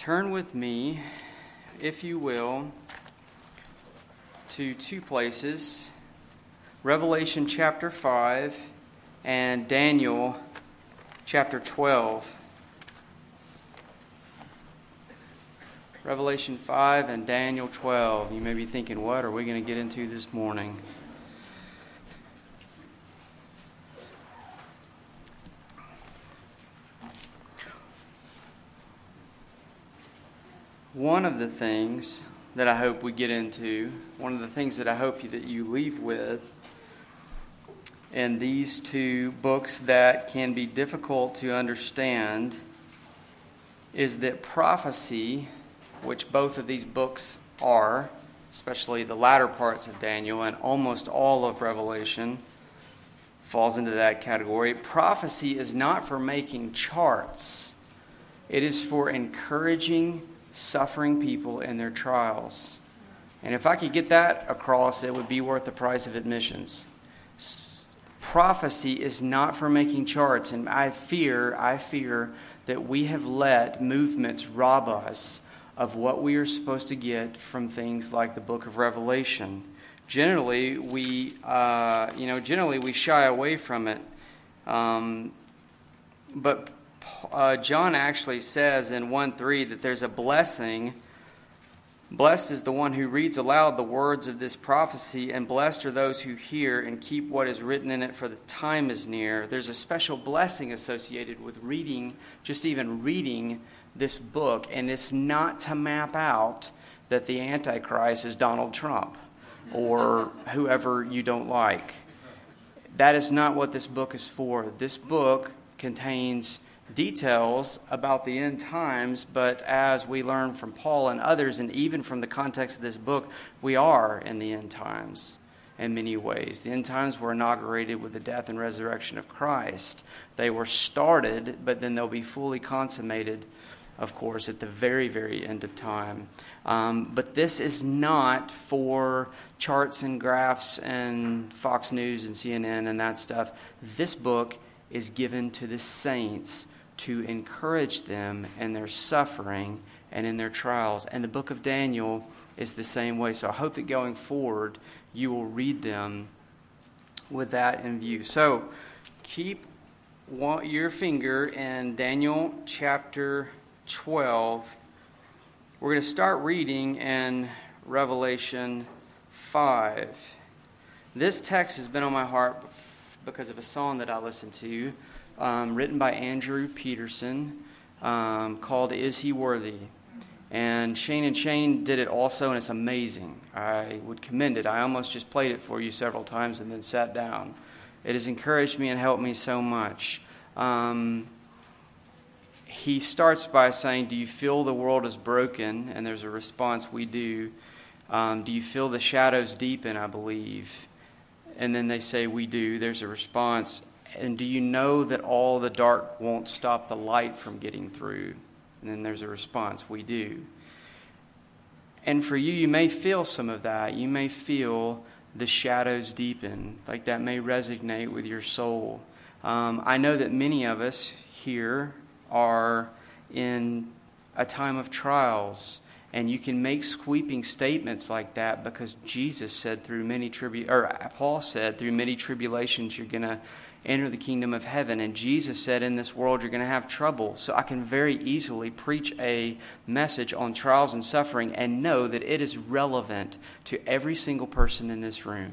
turn with me, if you will, to two places Revelation chapter 5 and Daniel chapter 12. Revelation 5 and Daniel 12. You may be thinking, what are we going to get into this morning? One of the things that I hope we get into, one of the things that I hope that you leave with in these two books that can be difficult to understand is that prophecy, which both of these books are, especially the latter parts of Daniel and almost all of Revelation, falls into that category. Prophecy is not for making charts, it is for encouraging suffering people in their trials. And if I could get that across, it would be worth the price of admissions. Prophecy is not for making charts, and I fear, I fear that we have let movements rob us of what we are supposed to get from things like the book of Revelation. Generally, we, uh, you know, generally we shy away from it. Um, but uh, John actually says in 1 3 that there's a blessing. Blessed is the one who reads aloud the words of this prophecy, and blessed are those who hear and keep what is written in it, for the time is near. There's a special blessing associated with reading, just even reading this book, and it's not to map out that the Antichrist is Donald Trump or whoever you don't like. That is not what this book is for. This book contains details about the end times, but as we learn from Paul and others, and even from the context of this book, we are in the end times in many ways. The end times were inaugurated with the death and resurrection of Christ. They were started, but then they'll be fully consummated, of course, at the very, very end of time. Um, but this is not for charts and graphs and Fox News and CNN and that stuff. This book is given to the saints to encourage them in their suffering and in their trials. And the book of Daniel is the same way. So I hope that going forward, you will read them with that in view. So keep your finger in Daniel chapter 12. We're going to start reading in Revelation 5. This text has been on my heart because of a song that I listened to um, written by Andrew Peterson um, called Is He Worthy? And Shane and Shane did it also, and it's amazing. I would commend it. I almost just played it for you several times and then sat down. It has encouraged me and helped me so much. Um, he starts by saying, Do you feel the world is broken? And there's a response, We do. Um, do you feel the shadows deepen? I believe. And then they say, We do. There's a response, and do you know that all the dark won't stop the light from getting through? And then there's a response we do. And for you, you may feel some of that. You may feel the shadows deepen, like that may resonate with your soul. Um, I know that many of us here are in a time of trials, and you can make sweeping statements like that because Jesus said through many tribu- or Paul said through many tribulations you're going to enter the kingdom of heaven. And Jesus said, In this world, you're going to have trouble. So I can very easily preach a message on trials and suffering and know that it is relevant to every single person in this room.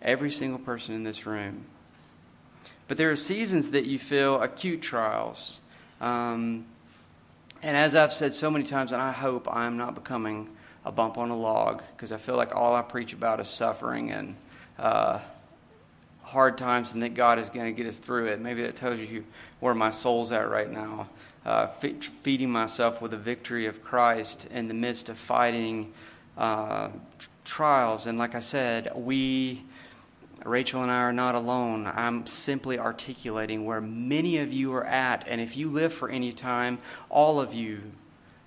Every single person in this room. But there are seasons that you feel acute trials. Um, and as I've said so many times, and I hope I'm not becoming a bump on a log, because I feel like all I preach about is suffering and. Uh, hard times and that God is going to get us through it. Maybe that tells you where my soul's at right now. Uh, feeding myself with the victory of Christ in the midst of fighting uh, trials. And like I said, we, Rachel and I, are not alone. I'm simply articulating where many of you are at. And if you live for any time, all of you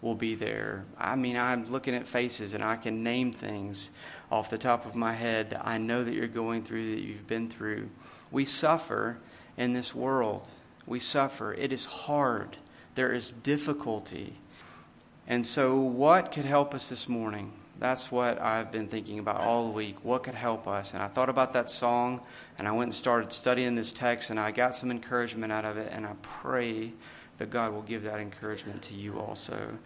will be there. I mean, I'm looking at faces and I can name things off the top of my head that I know that you're going through, that you've been through. We suffer in this world. We suffer. It is hard there is difficulty. And so, what could help us this morning? That's what I've been thinking about all week. What could help us? And I thought about that song, and I went and started studying this text, and I got some encouragement out of it, and I pray that God will give that encouragement to you also.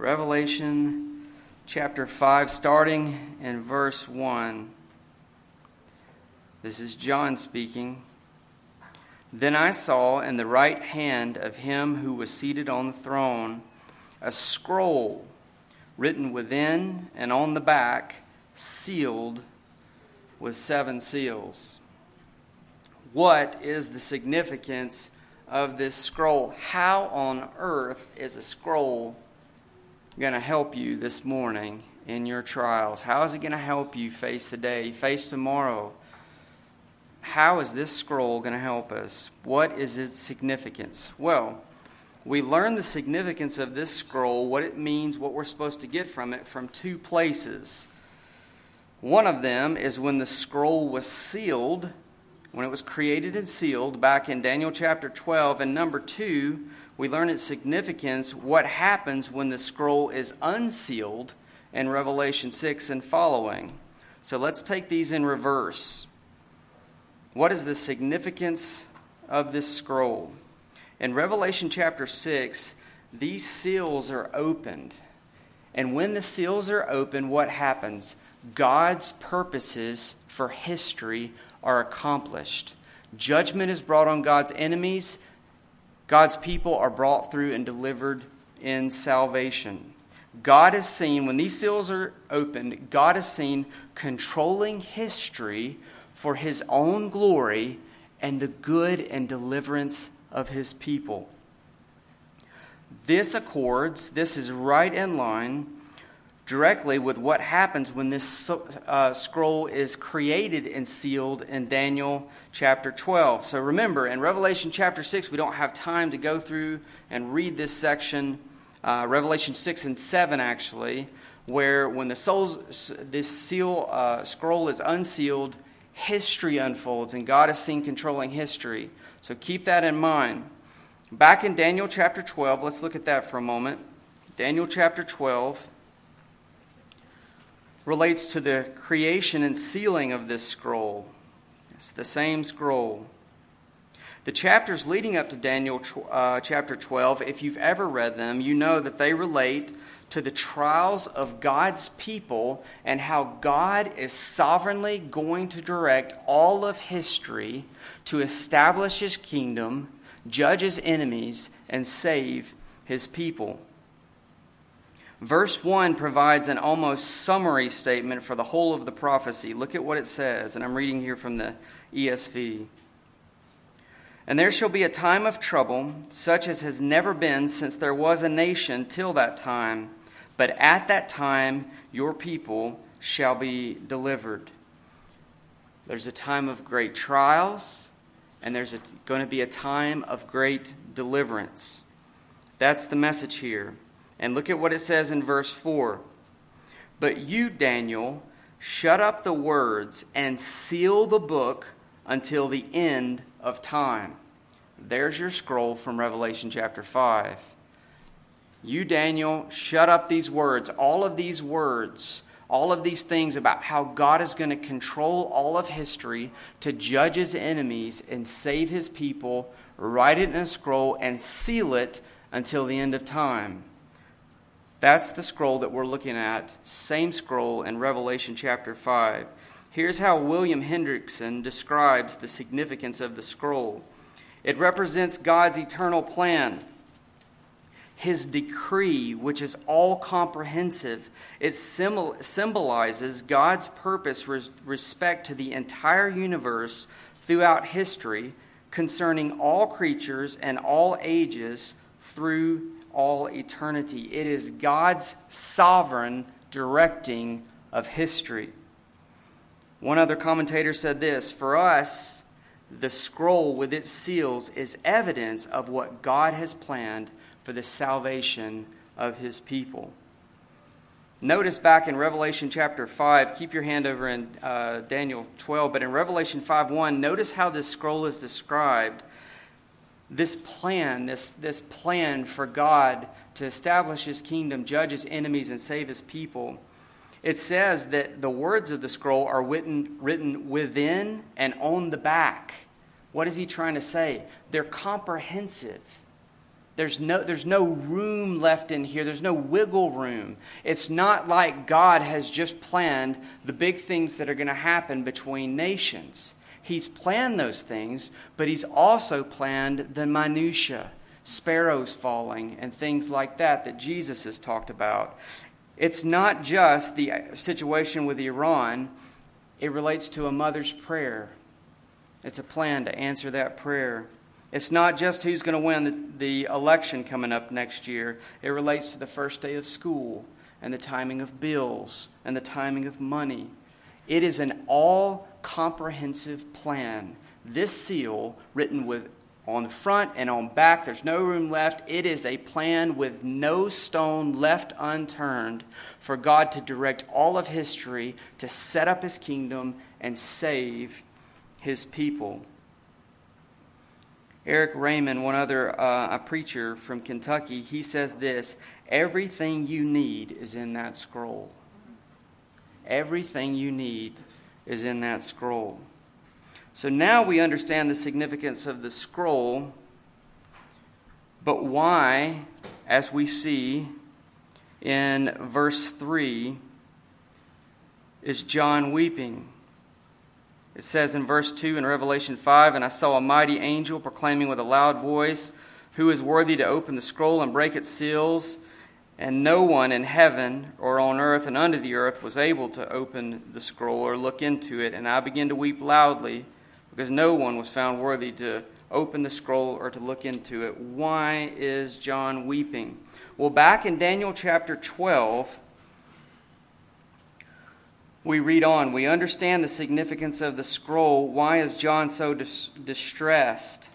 Revelation chapter 5, starting in verse 1. This is John speaking. Then I saw in the right hand of him who was seated on the throne a scroll written within and on the back, sealed with seven seals. What is the significance of this scroll? How on earth is a scroll going to help you this morning in your trials? How is it going to help you face the day, face tomorrow? how is this scroll going to help us? What is its significance? Well, we learn the significance of this scroll, what it means, what we're supposed to get from it, from two places. One of them is when the scroll was sealed, when it was created and sealed back in Daniel chapter 12. And number two, we learn its significance, what happens when the scroll is unsealed in Revelation 6 and following. So let's take these in reverse. What is the significance of this scroll? In Revelation chapter 6, these seals are opened. And when the seals are opened, what happens? God's purposes for history are accomplished. Judgment is brought on God's enemies. God's people are brought through and delivered in salvation. God is seen, when these seals are opened, God is seen controlling history for his own glory and the good and deliverance of his people. This accords, this is right in line directly with what happens when this uh, scroll is created and sealed in Daniel chapter 12. So remember, in Revelation chapter 6, we don't have time to go through and read this section, uh, Revelation 6 and 7 actually, where when the souls, this seal uh, scroll is unsealed, history unfolds, and God is seen controlling history. So keep that in mind. Back in Daniel chapter 12, let's look at that for a moment. Daniel chapter 12 relates to the creation and sealing of this scroll. It's the same scroll. The chapters leading up to Daniel uh, chapter 12, if you've ever read them, you know that they relate to the trials of God's people and how God is sovereignly going to direct all of history to establish his kingdom, judge his enemies, and save his people. Verse 1 provides an almost summary statement for the whole of the prophecy. Look at what it says, and I'm reading here from the ESV. And there shall be a time of trouble, such as has never been since there was a nation till that time but at that time, your people shall be delivered. There's a time of great trials, and there's a, going to be a time of great deliverance. That's the message here. And look at what it says in verse 4. But you, Daniel, shut up the words and seal the book until the end of time. There's your scroll from Revelation chapter 5. You, Daniel, shut up these words, all of these words, all of these things about how God is going to control all of history to judge his enemies and save his people. Write it in a scroll and seal it until the end of time. That's the scroll that we're looking at, same scroll in Revelation chapter 5. Here's how William Hendriksen describes the significance of the scroll it represents God's eternal plan his decree, which is all comprehensive. It symbolizes God's purpose with respect to the entire universe throughout history, concerning all creatures and all ages through all eternity. It is God's sovereign directing of history. One other commentator said this For us, the scroll with its seals is evidence of what God has planned for the salvation of his people. Notice back in Revelation chapter 5, keep your hand over in uh, Daniel 12, but in Revelation 5 1, notice how this scroll is described. This plan, this, this plan for God to establish his kingdom, judge his enemies, and save his people. It says that the words of the scroll are written, written within and on the back. What is he trying to say? They're comprehensive. There's no, there's no room left in here. There's no wiggle room. It's not like God has just planned the big things that are going to happen between nations. He's planned those things, but He's also planned the minutiae, sparrows falling, and things like that that Jesus has talked about. It's not just the situation with Iran, it relates to a mother's prayer. It's a plan to answer that prayer. It's not just who's going to win the, election coming up next year. It relates to the first day of school and the timing of bills and the timing of money. It is an all comprehensive plan. This seal, written with on the front and on back, there's no room left. It is a plan with no stone left unturned for God to direct all of history to set up his kingdom and save his people. Eric Raymond, one other uh, a preacher from Kentucky, he says this everything you need is in that scroll. Everything you need is in that scroll. So now we understand the significance of the scroll, but why, as we see in verse 3, is John weeping? It says in verse 2 in Revelation 5 And I saw a mighty angel proclaiming with a loud voice, Who is worthy to open the scroll and break its seals? And no one in heaven or on earth and under the earth was able to open the scroll or look into it. And I began to weep loudly because no one was found worthy to open the scroll or to look into it. Why is John weeping? Well, back in Daniel chapter 12, we read on. We understand the significance of the scroll. Why is John so dis- distressed?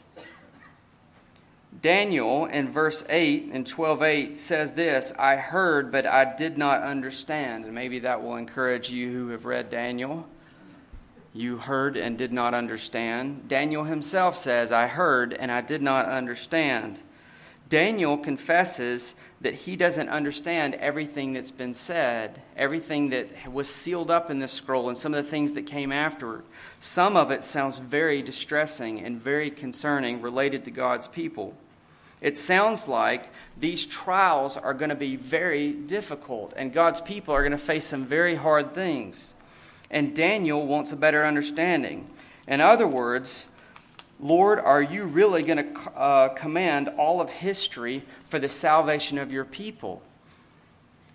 Daniel in verse 8 and 12:8 says this, I heard but I did not understand. And maybe that will encourage you who have read Daniel. You heard and did not understand. Daniel himself says, I heard and I did not understand. Daniel confesses that he doesn't understand everything that's been said, everything that was sealed up in this scroll, and some of the things that came afterward. Some of it sounds very distressing and very concerning related to God's people. It sounds like these trials are going to be very difficult, and God's people are going to face some very hard things. And Daniel wants a better understanding. In other words, Lord, are you really going to uh, command all of history for the salvation of your people?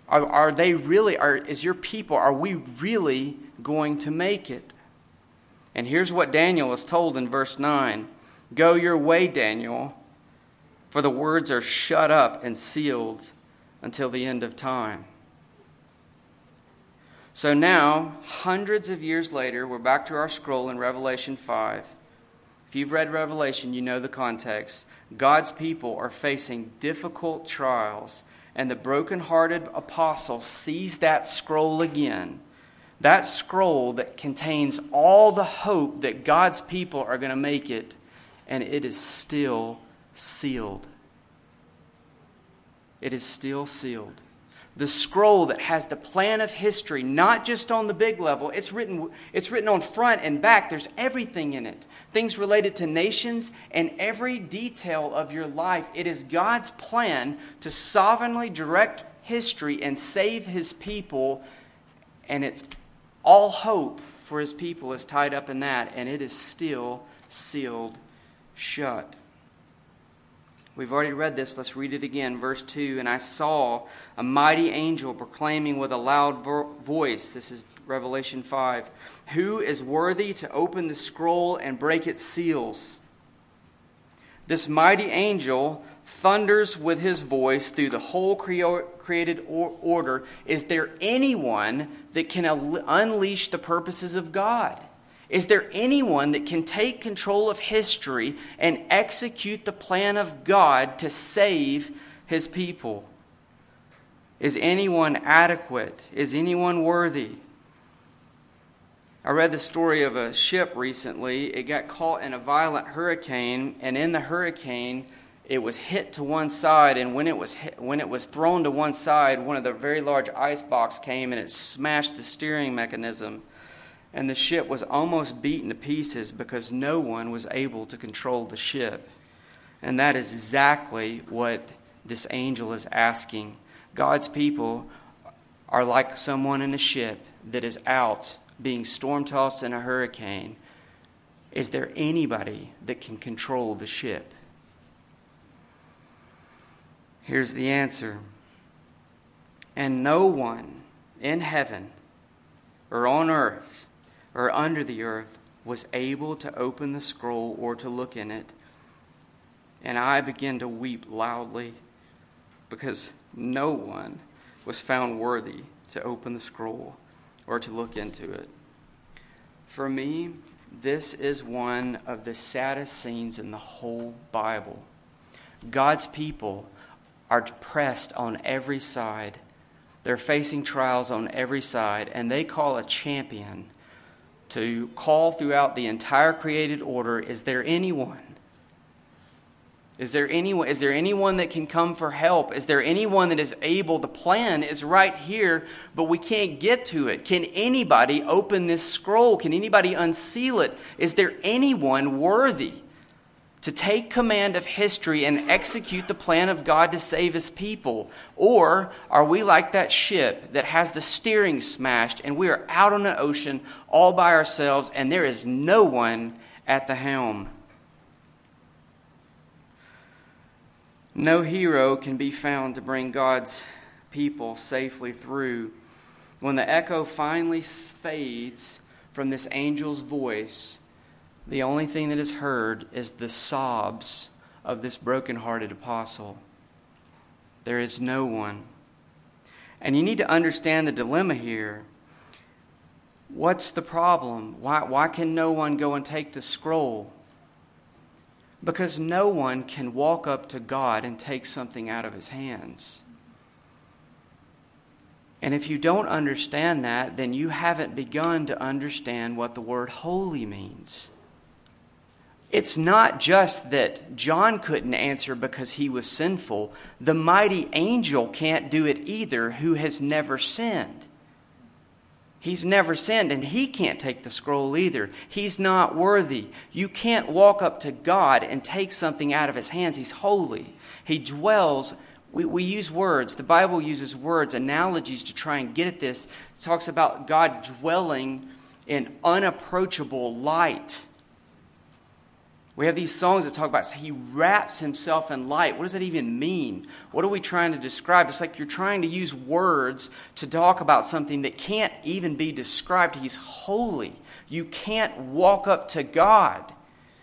Are, are they really, are, is your people, are we really going to make it? And here's what Daniel is told in verse 9 Go your way, Daniel, for the words are shut up and sealed until the end of time. So now, hundreds of years later, we're back to our scroll in Revelation 5. If you've read Revelation, you know the context. God's people are facing difficult trials, and the broken-hearted apostle sees that scroll again. That scroll that contains all the hope that God's people are going to make it, and it is still sealed. It is still sealed the scroll that has the plan of history, not just on the big level. It's written, it's written on front and back. There's everything in it. Things related to nations and every detail of your life. It is God's plan to sovereignly direct history and save his people. And it's all hope for his people is tied up in that, and it is still sealed shut. We've already read this. Let's read it again. Verse 2 And I saw a mighty angel proclaiming with a loud vo- voice, this is Revelation 5, Who is worthy to open the scroll and break its seals? This mighty angel thunders with his voice through the whole created order. Is there anyone that can unleash the purposes of God? Is there anyone that can take control of history and execute the plan of God to save his people? Is anyone adequate? Is anyone worthy? I read the story of a ship recently. It got caught in a violent hurricane, and in the hurricane, it was hit to one side. And when it was hit, when it was thrown to one side, one of the very large ice box came and it smashed the steering mechanism, and the ship was almost beaten to pieces because no one was able to control the ship. And that is exactly what this angel is asking. God's people are like someone in a ship that is out being storm tossed in a hurricane, is there anybody that can control the ship? Here's the answer. And no one in heaven or on earth or under the earth was able to open the scroll or to look in it. And I began to weep loudly because no one was found worthy to open the scroll or to look into it. For me, this is one of the saddest scenes in the whole Bible. God's people are pressed on every side. They're facing trials on every side, and they call a champion to call throughout the entire created order Is there anyone is there anyone is there anyone that can come for help? Is there anyone that is able? The plan is right here, but we can't get to it. Can anybody open this scroll? Can anybody unseal it? Is there anyone worthy to take command of history and execute the plan of God to save his people? Or are we like that ship that has the steering smashed and we are out on the ocean all by ourselves and there is no one at the helm? No hero can be found to bring God's people safely through. When the echo finally fades from this angel's voice, the only thing that is heard is the sobs of this broken-hearted apostle. There is no one. And you need to understand the dilemma here. What's the problem? Why, why can no one go and take the scroll? Because no one can walk up to God and take something out of his hands. And if you don't understand that, then you haven't begun to understand what the word holy means. It's not just that John couldn't answer because he was sinful. The mighty angel can't do it either, who has never sinned. He's never sinned, and he can't take the scroll either. He's not worthy. You can't walk up to God and take something out of his hands. He's holy. He dwells. We, we use words. The Bible uses words, analogies to try and get at this. It talks about God dwelling in unapproachable light. We have these songs that talk about he wraps himself in light. What does that even mean? What are we trying to describe? It's like you're trying to use words to talk about something that can't even be described. He's holy. You can't walk up to God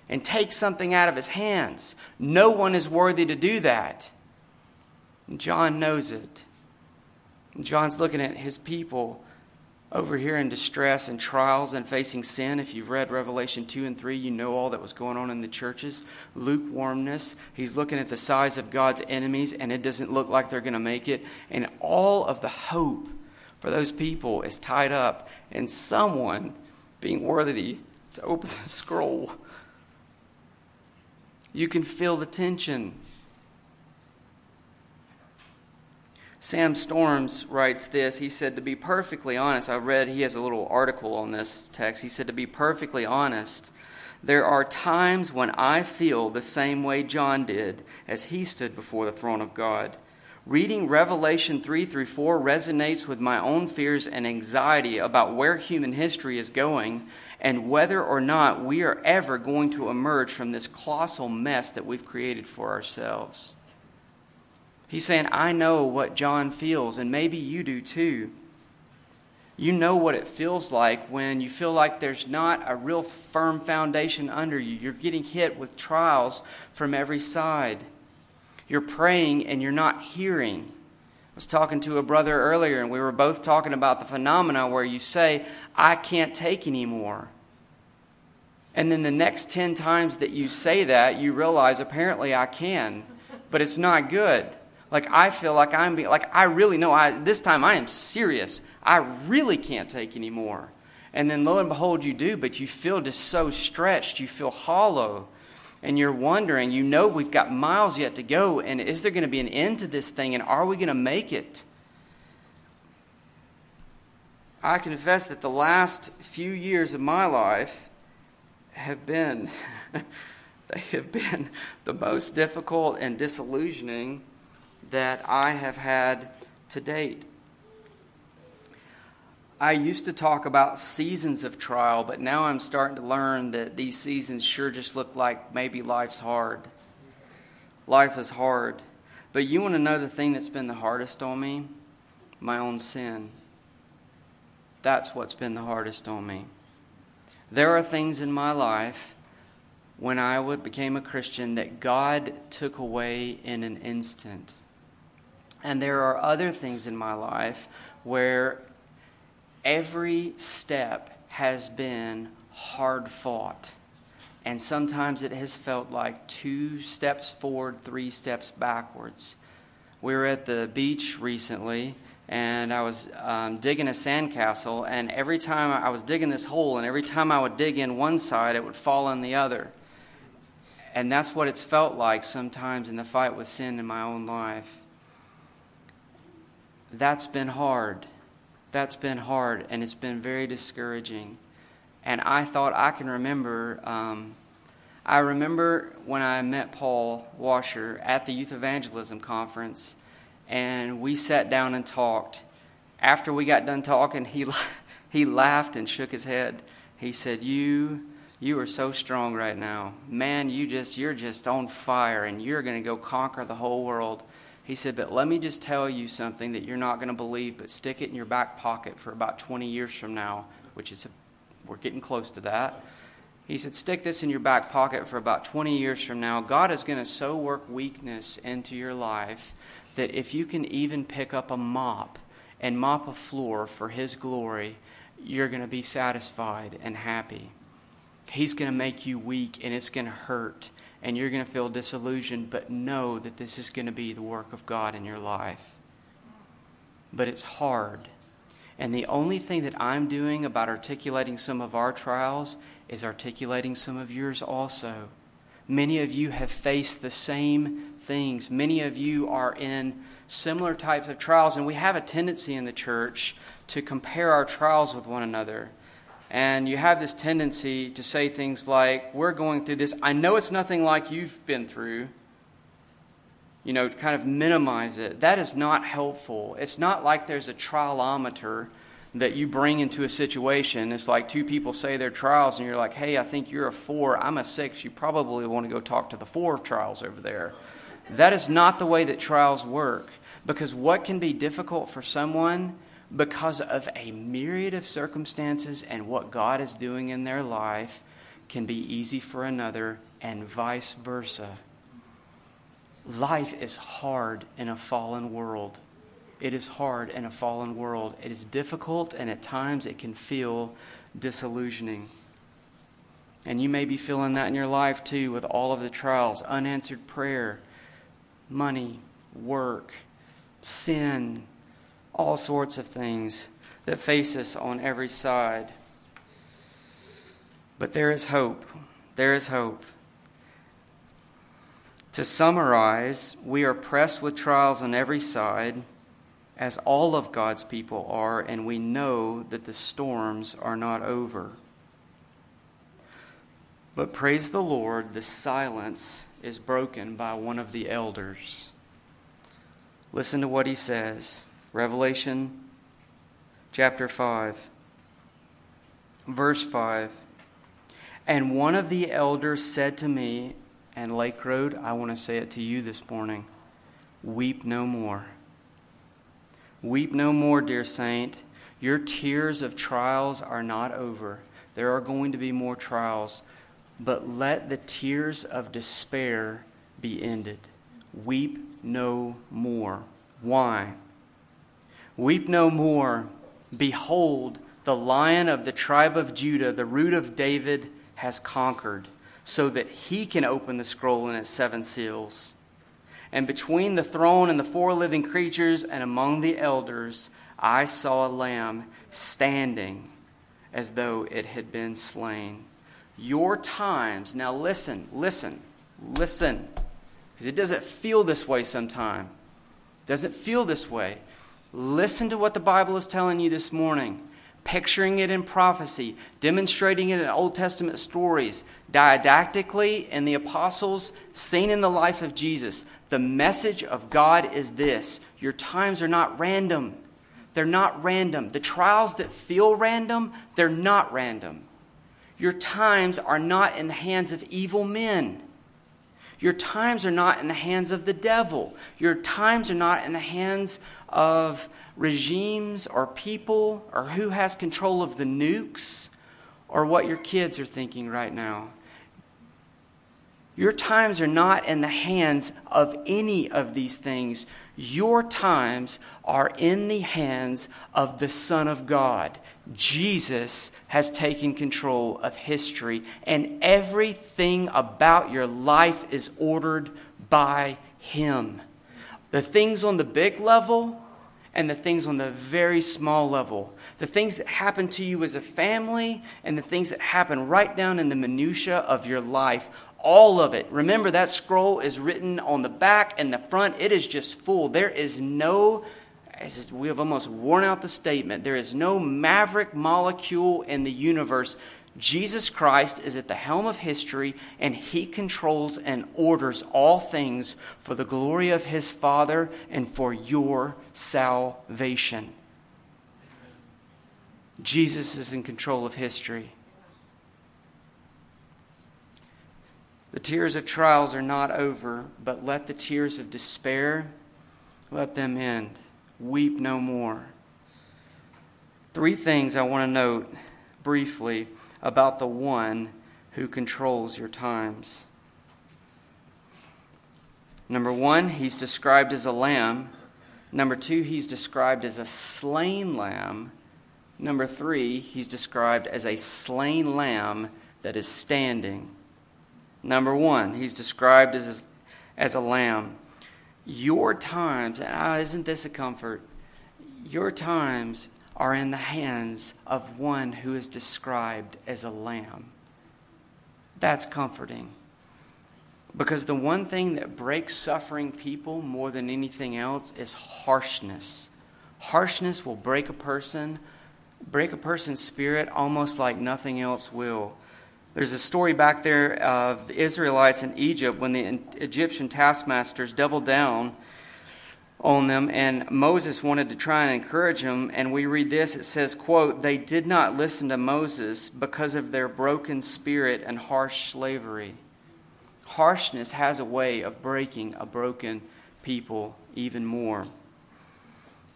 and take something out of his hands. No one is worthy to do that. John knows it. John's looking at his people over here in distress and trials and facing sin. If you've read Revelation 2 and 3, you know all that was going on in the churches. Lukewarmness. He's looking at the size of God's enemies, and it doesn't look like they're going to make it. And all of the hope for those people is tied up in someone being worthy to open the scroll. You can feel the tension Sam Storms writes this. He said, To be perfectly honest, I read, he has a little article on this text. He said, To be perfectly honest, there are times when I feel the same way John did as he stood before the throne of God. Reading Revelation 3 through 4 resonates with my own fears and anxiety about where human history is going and whether or not we are ever going to emerge from this colossal mess that we've created for ourselves. He's saying, I know what John feels, and maybe you do too. You know what it feels like when you feel like there's not a real firm foundation under you. You're getting hit with trials from every side. You're praying and you're not hearing. I was talking to a brother earlier, and we were both talking about the phenomena where you say, I can't take anymore. And then the next 10 times that you say that, you realize apparently I can, but it's not good. Like I feel like I'm being, like I really know I this time I am serious. I really can't take anymore. And then lo and behold you do, but you feel just so stretched, you feel hollow. And you're wondering, you know we've got miles yet to go, and is there going to be an end to this thing, and are we going to make it? I confess that the last few years of my life have been they have been the most difficult and disillusioning that I have had to date. I used to talk about seasons of trial, but now I'm starting to learn that these seasons sure just look like maybe life's hard. Life is hard. But you want to know the thing that's been the hardest on me? My own sin. That's what's been the hardest on me. There are things in my life when I became a Christian that God took away in an instant. And there are other things in my life where every step has been hard fought. And sometimes it has felt like two steps forward, three steps backwards. We were at the beach recently, and I was um, digging a sandcastle, and every time I was digging this hole, and every time I would dig in one side, it would fall in the other. And that's what it's felt like sometimes in the fight with sin in my own life. That's been hard. That's been hard, and it's been very discouraging. And I thought I can remember. Um, I remember when I met Paul Washer at the Youth Evangelism Conference, and we sat down and talked. After we got done talking, he, he laughed and shook his head. He said, You you are so strong right now. Man, you just you're just on fire and you're going to go conquer the whole world. He said, "But let me just tell you something that you're not going to believe, but stick it in your back pocket for about 20 years from now, which is a, we're getting close to that." He said, "Stick this in your back pocket for about 20 years from now. God is going to so work weakness into your life that if you can even pick up a mop and mop a floor for his glory, you're going to be satisfied and happy." He's going to make you weak and it's going to hurt and you're going to feel disillusioned, but know that this is going to be the work of God in your life. But it's hard. And the only thing that I'm doing about articulating some of our trials is articulating some of yours also. Many of you have faced the same things. Many of you are in similar types of trials, and we have a tendency in the church to compare our trials with one another. And you have this tendency to say things like, We're going through this. I know it's nothing like you've been through. You know, to kind of minimize it. That is not helpful. It's not like there's a trialometer that you bring into a situation. It's like two people say their trials, and you're like, Hey, I think you're a four. I'm a six. You probably want to go talk to the four trials over there. That is not the way that trials work. Because what can be difficult for someone because of a myriad of circumstances and what God is doing in their life can be easy for another, and vice versa. Life is hard in a fallen world. It is hard in a fallen world. It is difficult, and at times it can feel disillusioning. And you may be feeling that in your life too, with all of the trials unanswered prayer, money, work, sin, all sorts of things that face us on every side. But there is hope. There is hope. To summarize, we are pressed with trials on every side, as all of God's people are, and we know that the storms are not over. But praise the Lord, the silence is broken by one of the elders. Listen to what he says. Revelation chapter 5, verse 5. And one of the elders said to me, and Lake Road, I want to say it to you this morning weep no more. Weep no more, dear saint. Your tears of trials are not over. There are going to be more trials, but let the tears of despair be ended. Weep no more. Why? Weep no more. Behold, the lion of the tribe of Judah, the root of David, has conquered, so that he can open the scroll and its seven seals. And between the throne and the four living creatures and among the elders, I saw a lamb standing as though it had been slain. Your times, now listen, listen, listen, because it doesn't feel this way sometimes. Doesn't feel this way. Listen to what the Bible is telling you this morning picturing it in prophecy, demonstrating it in Old Testament stories, didactically in the apostles, seen in the life of Jesus. The message of God is this your times are not random. They're not random. The trials that feel random, they're not random. Your times are not in the hands of evil men. Your times are not in the hands of the devil. Your times are not in the hands of regimes or people or who has control of the nukes or what your kids are thinking right now. Your times are not in the hands of any of these things. Your times are in the hands of the Son of God. Jesus has taken control of history, and everything about your life is ordered by Him. The things on the big level and the things on the very small level. The things that happen to you as a family and the things that happen right down in the minutiae of your life. All of it. Remember, that scroll is written on the back and the front. It is just full. There is no, we have almost worn out the statement, there is no maverick molecule in the universe Jesus Christ is at the helm of history, and he controls and orders all things for the glory of his Father and for your salvation. Jesus is in control of history. The tears of trials are not over, but let the tears of despair let them end. Weep no more. Three things I want to note briefly about the one who controls your times. Number one, he's described as a lamb. Number two, he's described as a slain lamb. Number three, he's described as a slain lamb that is standing. Number one, he's described as, as a lamb. Your times, ah, isn't this a comfort? Your times are in the hands of one who is described as a lamb. That's comforting. Because the one thing that breaks suffering people more than anything else is harshness. Harshness will break a person, break a person's spirit almost like nothing else will. There's a story back there of the Israelites in Egypt when the Egyptian taskmasters doubled down on them and Moses wanted to try and encourage them. And we read this it says quote they did not listen to Moses because of their broken spirit and harsh slavery. Harshness has a way of breaking a broken people even more.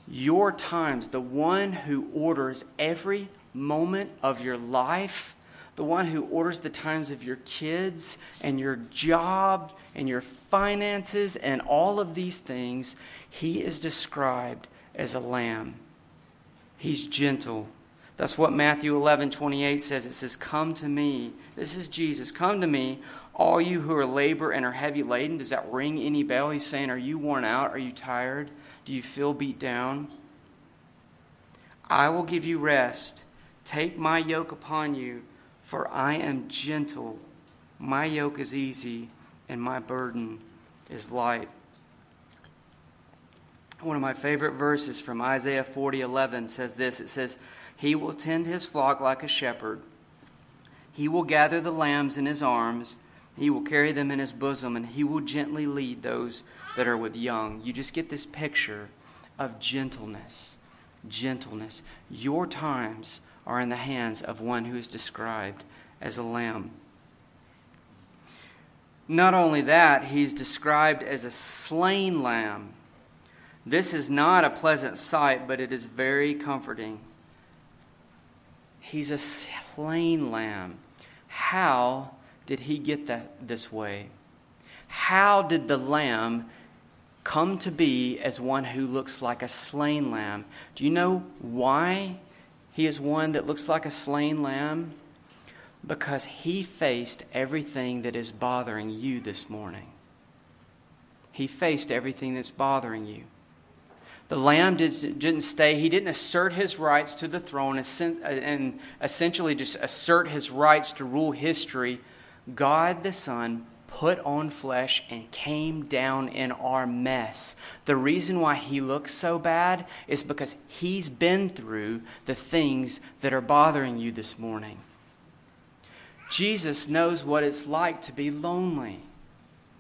Your times the one who orders every moment of your life the one who orders the times of your kids and your job and your finances and all of these things, he is described as a lamb. He's gentle. That's what Matthew 11, 28 says. It says, Come to me. This is Jesus. Come to me, all you who are labor and are heavy laden. Does that ring any bell? He's saying, Are you worn out? Are you tired? Do you feel beat down? I will give you rest. Take my yoke upon you for I am gentle, my yoke is easy, and my burden is light. One of my favorite verses from Isaiah 40:11 says this. It says, "He will tend his flock like a shepherd. He will gather the lambs in his arms, he will carry them in his bosom, and he will gently lead those that are with young." You just get this picture of gentleness. Gentleness. Your times are in the hands of one who is described as a lamb. Not only that, he's described as a slain lamb. This is not a pleasant sight, but it is very comforting. He's a slain lamb. How did he get that this way? How did the lamb come to be as one who looks like a slain lamb? Do you know why he is one that looks like a slain lamb because he faced everything that is bothering you this morning. he faced everything that's bothering you. The lamb didn't stay, he didn't assert his rights to the throne uh, and essentially just assert his rights to rule history. God the Son put on flesh and came down in our mess. The reason why he looks so bad is because he's been through the things that are bothering you this morning. Jesus knows what it's like to be lonely.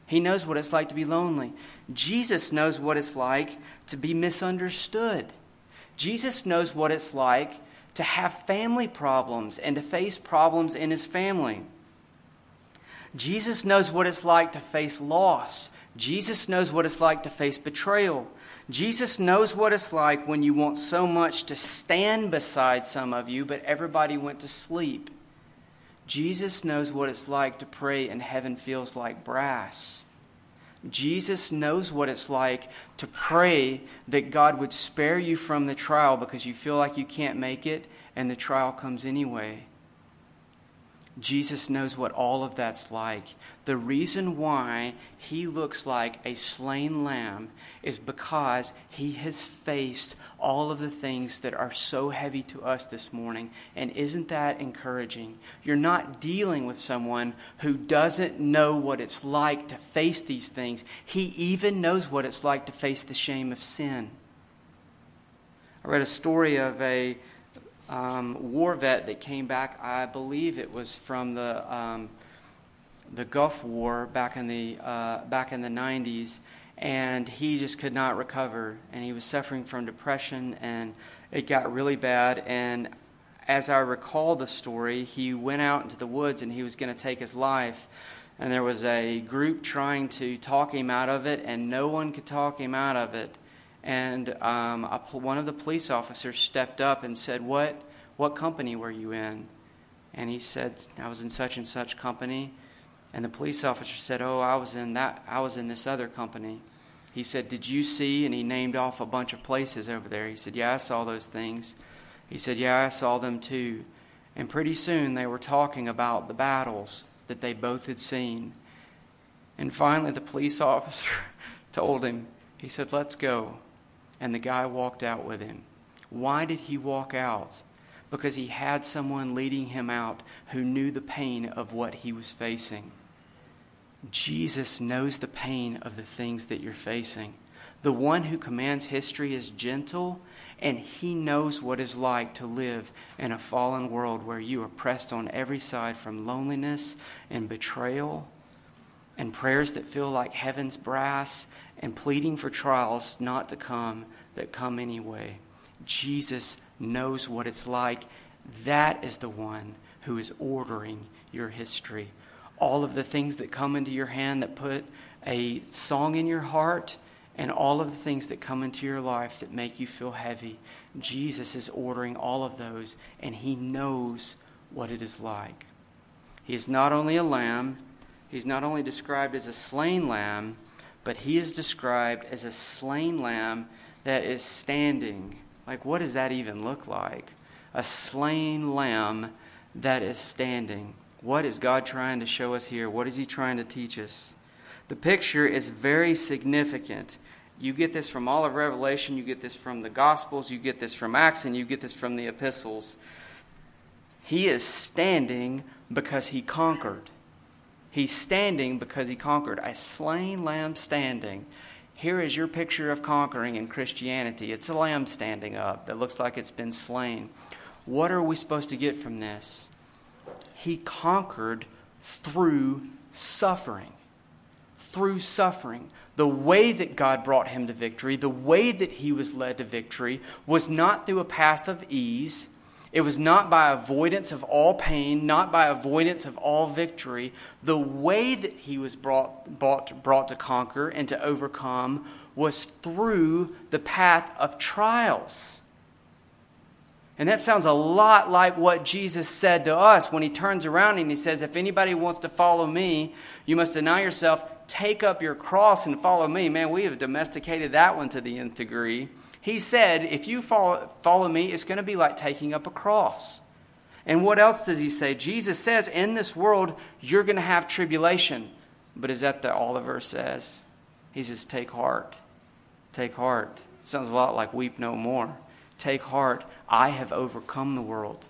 He knows what it's like to be lonely. Jesus knows what it's like to be misunderstood. Jesus knows what it's like to have family problems and to face problems in his family. Jesus knows what it's like to face loss. Jesus knows what it's like to face betrayal. Jesus knows what it's like when you want so much to stand beside some of you, but everybody went to sleep. Jesus knows what it's like to pray and heaven feels like brass. Jesus knows what it's like to pray that God would spare you from the trial because you feel like you can't make it and the trial comes anyway. Jesus knows what all of that's like. The reason why he looks like a slain lamb is because he has faced all of the things that are so heavy to us this morning. And isn't that encouraging? You're not dealing with someone who doesn't know what it's like to face these things. He even knows what it's like to face the shame of sin. I read a story of a um, war vet that came back. I believe it was from the um, the Gulf War back in the uh, back in the 90s, and he just could not recover, and he was suffering from depression, and it got really bad. And as I recall the story, he went out into the woods and he was going to take his life. And there was a group trying to talk him out of it, and no one could talk him out of it and um, a, one of the police officers stepped up and said, "What what company were you in?" And he said, "I was in such and such company." And the police officer said, "Oh, I was in that. I was in this other company." He said, "Did you see?" And he named off a bunch of places over there. He said, "Yeah, I saw those things." He said, "Yeah, I saw them too." And pretty soon they were talking about the battles that they both had seen. And finally, the police officer told him, he said, Let's go and the guy walked out with him. Why did he walk out? Because he had someone leading him out who knew the pain of what he was facing. Jesus knows the pain of the things that you're facing. The one who commands history is gentle, and he knows what it's like to live in a fallen world where you are pressed on every side from loneliness and betrayal and prayers that feel like heaven's brass and pleading for trials not to come that come anyway. Jesus knows what it's like. That is the one who is ordering your history. All of the things that come into your hand that put a song in your heart, and all of the things that come into your life that make you feel heavy. Jesus is ordering all of those, and He knows what it is like. He is not only a lamb, He's not only described as a slain lamb, but he is described as a slain lamb that is standing. Like, what does that even look like? A slain lamb that is standing. What is God trying to show us here? What is He trying to teach us? The picture is very significant. You get this from all of Revelation, you get this from the Gospels, you get this from Acts, and you get this from the epistles. He is standing because He conquered. He's standing because he conquered. A slain lamb standing. Here is your picture of conquering in Christianity. It's a lamb standing up that looks like it's been slain. What are we supposed to get from this? He conquered through suffering. Through suffering. The way that God brought him to victory, the way that he was led to victory, was not through a path of ease it was not by avoidance of all pain, not by avoidance of all victory. The way that he was brought, brought, brought to conquer and to overcome was through the path of trials. And that sounds a lot like what Jesus said to us when he turns around and he says, If anybody wants to follow me, you must deny yourself, take up your cross, and follow me. Man, we have domesticated that one to the nth degree. He said, If you follow, follow me, it's going to be like taking up a cross. And what else does he say? Jesus says, In this world, you're going to have tribulation. But is that the, Oliver says? He says, Take heart. Take heart. Sounds a lot like weep no more. Take heart. I have overcome the world.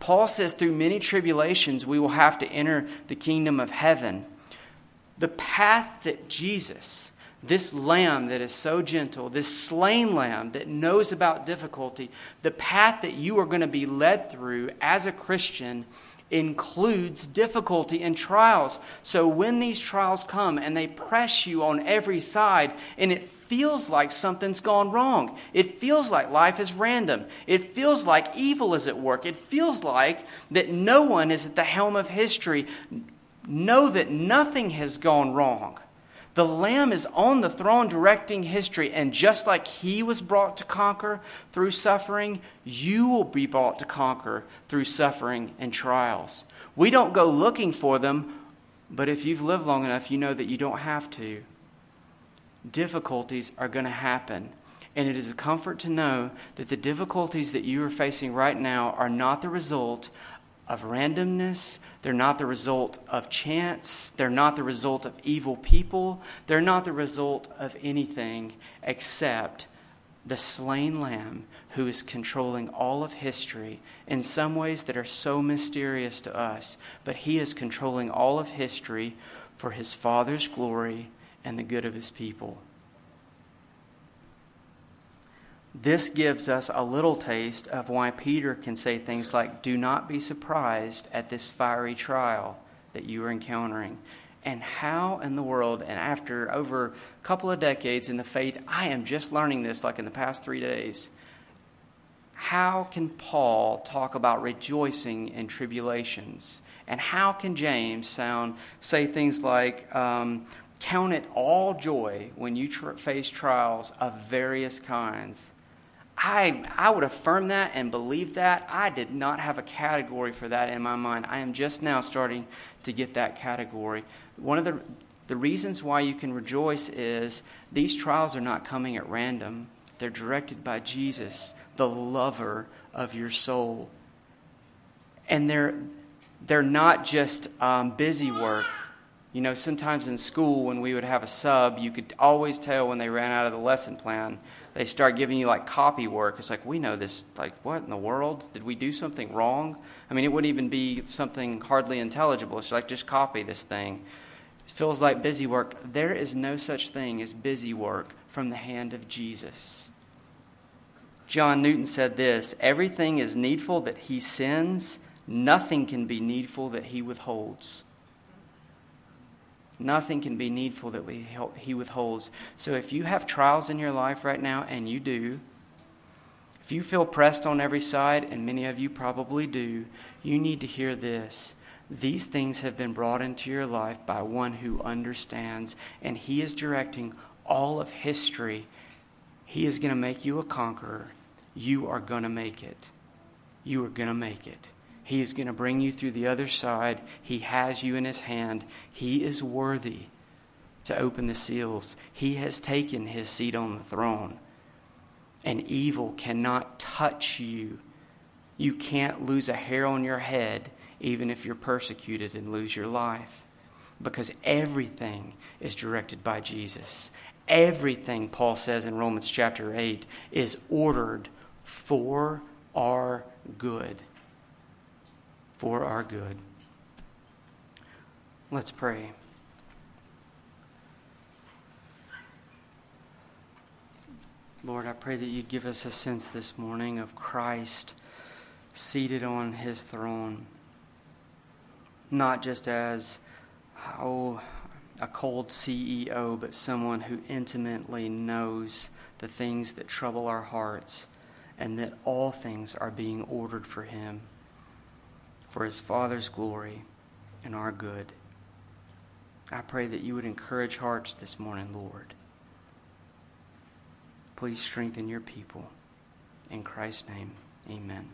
Paul says, through many tribulations, we will have to enter the kingdom of heaven. The path that Jesus, this lamb that is so gentle, this slain lamb that knows about difficulty, the path that you are going to be led through as a Christian includes difficulty and trials. So when these trials come and they press you on every side and it feels like something's gone wrong, it feels like life is random, it feels like evil is at work, it feels like that no one is at the helm of history, know that nothing has gone wrong. The Lamb is on the throne directing history, and just like He was brought to conquer through suffering, you will be brought to conquer through suffering and trials. We don't go looking for them, but if you've lived long enough, you know that you don't have to. Difficulties are going to happen. And it is a comfort to know that the difficulties that you are facing right now are not the result of randomness. They're not the result of chance. They're not the result of evil people. They're not the result of anything except the slain lamb who is controlling all of history in some ways that are so mysterious to us. But he is controlling all of history for his Father's glory and the good of his people. This gives us a little taste of why Peter can say things like, Do not be surprised at this fiery trial that you are encountering. And how in the world, and after over a couple of decades in the faith, I am just learning this like in the past three days. How can Paul talk about rejoicing in tribulations? And how can James sound say things like, um, "Count it all joy when you tr- face trials of various kinds." I, I would affirm that and believe that. I did not have a category for that in my mind. I am just now starting to get that category. One of the, the reasons why you can rejoice is these trials are not coming at random, they're directed by Jesus, the lover of your soul. And they're, they're not just um, busy work. You know, sometimes in school, when we would have a sub, you could always tell when they ran out of the lesson plan they start giving you like copy work. It's like, we know this. Like, what in the world? Did we do something wrong? I mean, it wouldn't even be something hardly intelligible. It's like, just copy this thing. It feels like busy work. There is no such thing as busy work from the hand of Jesus. John Newton said this Everything is needful that he sends, nothing can be needful that he withholds. Nothing can be needful that we, He withholds. So if you have trials in your life right now, and you do, if you feel pressed on every side, and many of you probably do, you need to hear this. These things have been brought into your life by one who understands, and He is directing all of history. He is going to make you a conqueror. You are going to make it. You are going to make it. He is going to bring you through the other side. He has you in His hand. He is worthy to open the seals. He has taken His seat on the throne. And evil cannot touch you. You can't lose a hair on your head, even if you're persecuted and lose your life. Because everything is directed by Jesus. Everything, Paul says in Romans chapter 8, is ordered for our good for our good. Let's pray. Lord, I pray that you give us a sense this morning of Christ seated on his throne, not just as, oh, a cold CEO, but someone who intimately knows the things that trouble our hearts and that all things are being ordered for him for his Father's glory and our good. I pray that you would encourage hearts this morning, Lord. Please strengthen your people. In Christ's name, amen.